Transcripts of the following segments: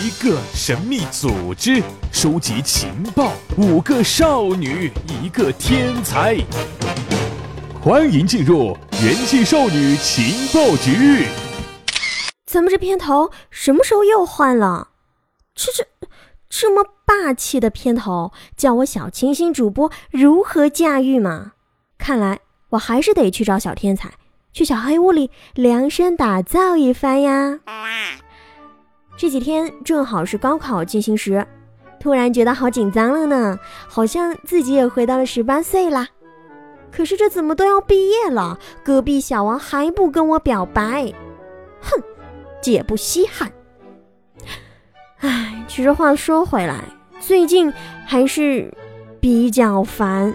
一个神秘组织，收集情报；五个少女，一个天才。欢迎进入元气少女情报局。咱们这片头什么时候又换了？这这这么霸气的片头，叫我小清新主播如何驾驭嘛？看来我还是得去找小天才，去小黑屋里量身打造一番呀。这几天正好是高考进行时，突然觉得好紧张了呢，好像自己也回到了十八岁啦。可是这怎么都要毕业了，隔壁小王还不跟我表白？哼，姐不稀罕。唉，其实话说回来，最近还是比较烦，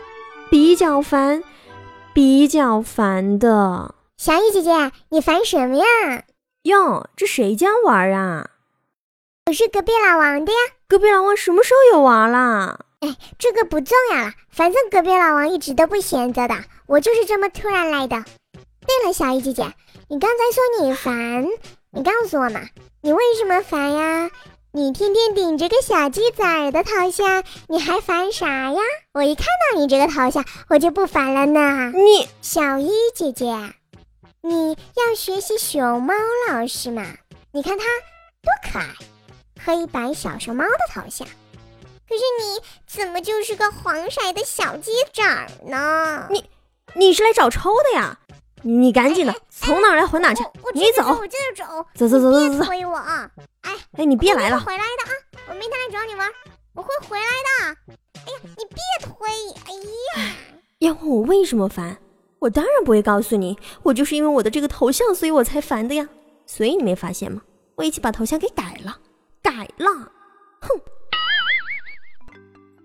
比较烦，比较烦的。小雨姐姐，你烦什么呀？哟，这谁家娃啊？我是隔壁老王的呀。隔壁老王什么时候有娃了？哎，这个不重要了，反正隔壁老王一直都不闲着的，我就是这么突然来的。对了，小雨姐姐，你刚才说你烦，你告诉我嘛，你为什么烦呀？你天天顶着个小鸡仔的头像，你还烦啥呀？我一看到你这个头像，我就不烦了呢。你小一姐姐，你要学习熊猫老师嘛？你看他多可爱，黑白小熊猫的头像。可是你怎么就是个黄色的小鸡仔呢？你你是来找抽的呀？你赶紧的，从哪来回哪去。你走，我接着走，走走走走走。别推我！哎哎，你别来了，回来的啊！我明天来找你玩，我会回来的。哎呀，你别推！哎呀，要问我为什么烦，我当然不会告诉你。我就是因为我的这个头像，所以我才烦的呀。所以你没发现吗？我一起把头像给改了，改了。哼。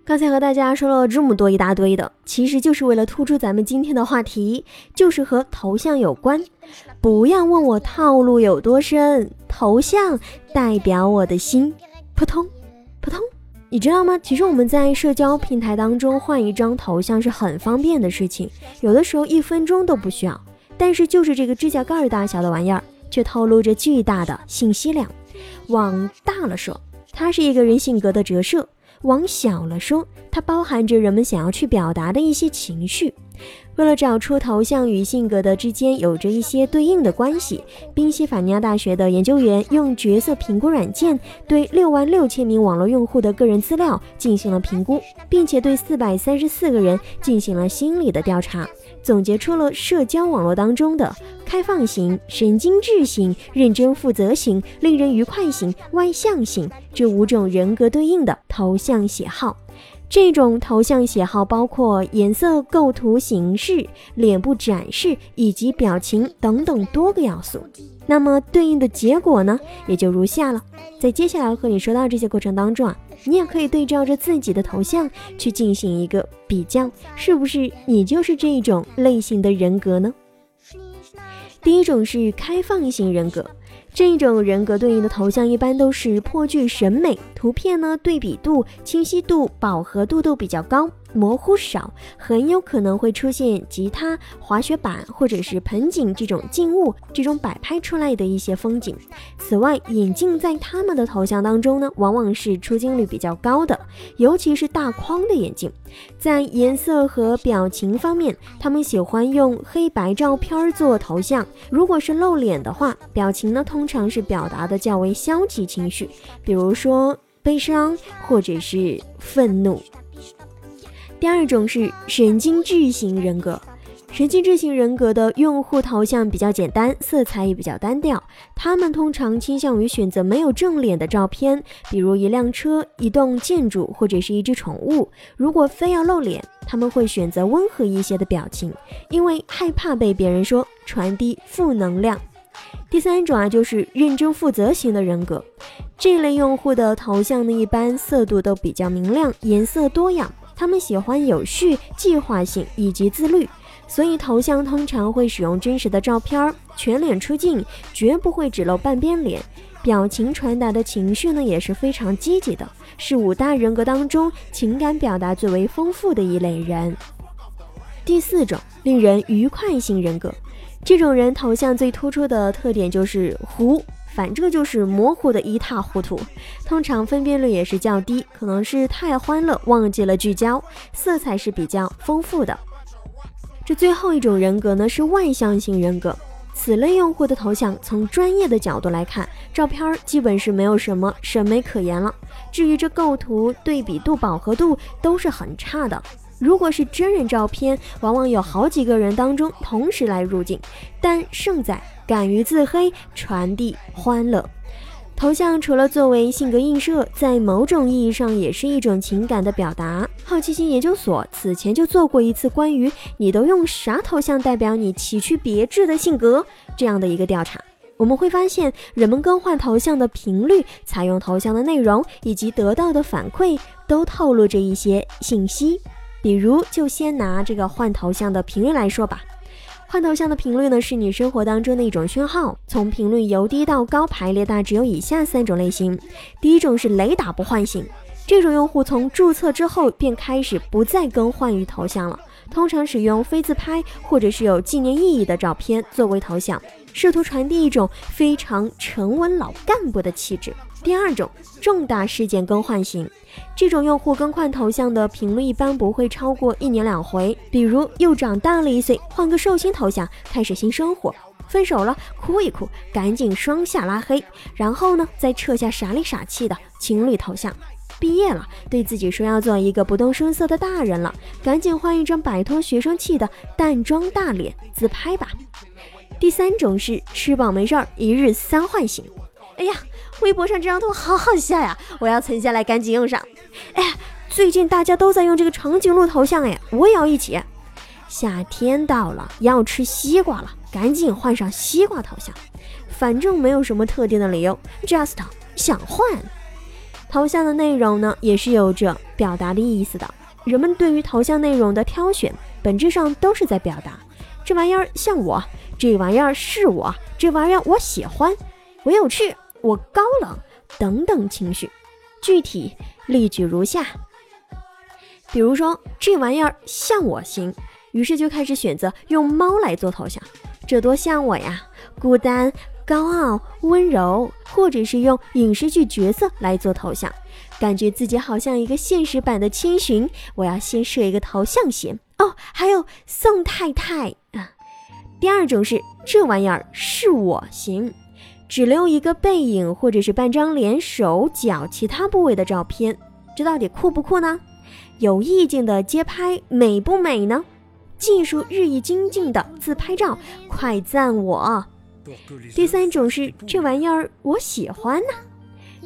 刚才和大家说了这么多一大堆的，其实就是为了突出咱们今天的话题，就是和头像有关。不要问我套路有多深，头像代表我的心。扑通，扑通，你知道吗？其实我们在社交平台当中换一张头像是很方便的事情，有的时候一分钟都不需要。但是就是这个指甲盖大小的玩意儿，却透露着巨大的信息量。往大了说，它是一个人性格的折射。往小了说，它包含着人们想要去表达的一些情绪。为了找出头像与性格的之间有着一些对应的关系，宾夕法尼亚大学的研究员用角色评估软件对六万六千名网络用户的个人资料进行了评估，并且对四百三十四个人进行了心理的调查。总结出了社交网络当中的开放型、神经质型、认真负责型、令人愉快型、外向型这五种人格对应的头像喜好。这种头像喜好包括颜色、构图形式、脸部展示以及表情等等多个要素。那么对应的结果呢，也就如下了。在接下来和你说到这些过程当中啊。你也可以对照着自己的头像去进行一个比较，是不是你就是这种类型的人格呢？第一种是开放型人格。这一种人格对应的头像一般都是颇具审美，图片呢对比度、清晰度、饱和度都比较高，模糊少，很有可能会出现吉他、滑雪板或者是盆景这种静物，这种摆拍出来的一些风景。此外，眼镜在他们的头像当中呢，往往是出镜率比较高的，尤其是大框的眼镜。在颜色和表情方面，他们喜欢用黑白照片做头像，如果是露脸的话，表情呢通。常是表达的较为消极情绪，比如说悲伤或者是愤怒。第二种是神经质型人格，神经质型人格的用户头像比较简单，色彩也比较单调。他们通常倾向于选择没有正脸的照片，比如一辆车、一栋建筑或者是一只宠物。如果非要露脸，他们会选择温和一些的表情，因为害怕被别人说传递负能量。第三种啊，就是认真负责型的人格，这类用户的头像呢，一般色度都比较明亮，颜色多样。他们喜欢有序、计划性以及自律，所以头像通常会使用真实的照片，全脸出镜，绝不会只露半边脸。表情传达的情绪呢，也是非常积极的，是五大人格当中情感表达最为丰富的一类人。第四种，令人愉快型人格。这种人头像最突出的特点就是胡反正就是模糊的一塌糊涂。通常分辨率也是较低，可能是太欢乐忘记了聚焦，色彩是比较丰富的。这最后一种人格呢是外向型人格，此类用户的头像从专业的角度来看，照片基本是没有什么审美可言了。至于这构图、对比度、饱和度都是很差的。如果是真人照片，往往有好几个人当中同时来入镜，但胜在敢于自黑，传递欢乐。头像除了作为性格映射，在某种意义上也是一种情感的表达。好奇心研究所此前就做过一次关于“你都用啥头像代表你崎岖别致的性格”这样的一个调查。我们会发现，人们更换头像的频率、采用头像的内容以及得到的反馈，都透露着一些信息。比如，就先拿这个换头像的频率来说吧。换头像的频率呢，是你生活当中的一种讯号。从频率由低到高排列，大致有以下三种类型。第一种是雷打不唤醒，这种用户从注册之后便开始不再更换于头像了，通常使用非自拍或者是有纪念意义的照片作为头像，试图传递一种非常沉稳老干部的气质。第二种重大事件更换型，这种用户更换头像的频率一般不会超过一年两回。比如又长大了一岁，换个寿星头像，开始新生活；分手了，哭一哭，赶紧双下拉黑，然后呢再撤下傻里傻气的情侣头像；毕业了，对自己说要做一个不动声色的大人了，赶紧换一张摆脱学生气的淡妆大脸自拍吧。第三种是吃饱没事儿一日三换型。哎呀，微博上这张图好好笑呀！我要存下来，赶紧用上。哎，最近大家都在用这个长颈鹿头像，哎，我也要一起。夏天到了，要吃西瓜了，赶紧换上西瓜头像。反正没有什么特定的理由，just 想换。头像的内容呢，也是有着表达的意思的。人们对于头像内容的挑选，本质上都是在表达这玩意儿像我，这玩意儿是我，这玩意儿我喜欢，我有趣。我高冷等等情绪，具体例举如下。比如说这玩意儿像我行，于是就开始选择用猫来做头像，这多像我呀！孤单、高傲、温柔，或者是用影视剧角色来做头像，感觉自己好像一个现实版的千寻。我要先设一个头像先哦，还有宋太太啊。第二种是这玩意儿是我行。只留一个背影，或者是半张脸、手脚其他部位的照片，这到底酷不酷呢？有意境的街拍美不美呢？技术日益精进的自拍照，快赞我！第三种是这玩意儿我喜欢呢。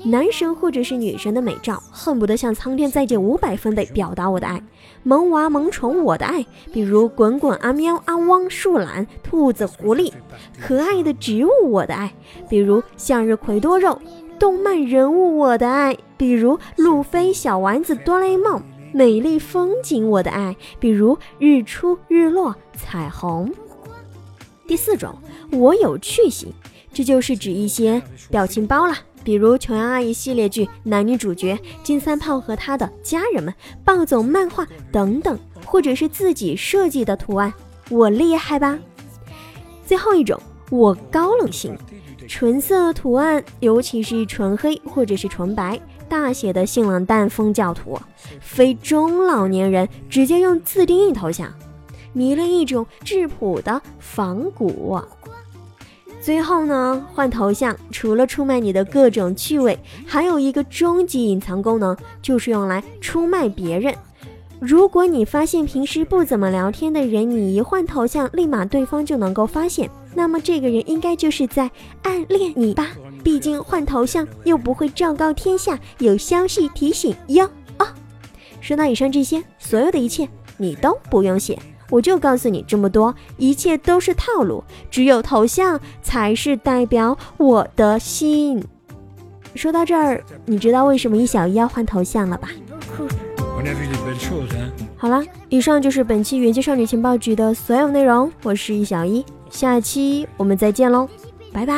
男神或者是女神的美照，恨不得向苍天再借五百分贝表达我的爱。萌娃萌宠我的爱，比如滚滚阿喵阿汪树懒兔子狐狸，可爱的植物我的爱，比如向日葵多肉。动漫人物我的爱，比如路飞小丸子哆啦 A 梦。美丽风景我的爱，比如日出日落彩虹。第四种，我有趣型，这就是指一些表情包了。比如琼瑶阿姨系列剧男女主角金三胖和他的家人们，暴走漫画等等，或者是自己设计的图案，我厉害吧？最后一种，我高冷型，纯色图案，尤其是纯黑或者是纯白，大写的性冷淡风教图，非中老年人直接用自定义头像，迷了一种质朴的仿古。最后呢，换头像除了出卖你的各种趣味，还有一个终极隐藏功能，就是用来出卖别人。如果你发现平时不怎么聊天的人，你一换头像，立马对方就能够发现，那么这个人应该就是在暗恋你吧？毕竟换头像又不会昭告天下，有消息提醒哟啊！说到以上这些，所有的一切你都不用写。我就告诉你这么多，一切都是套路，只有头像才是代表我的心。说到这儿，你知道为什么一小一要换头像了吧？好了，以上就是本期元气少女情报局的所有内容。我是一小一，下期我们再见喽，拜拜。